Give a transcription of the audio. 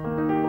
Bye.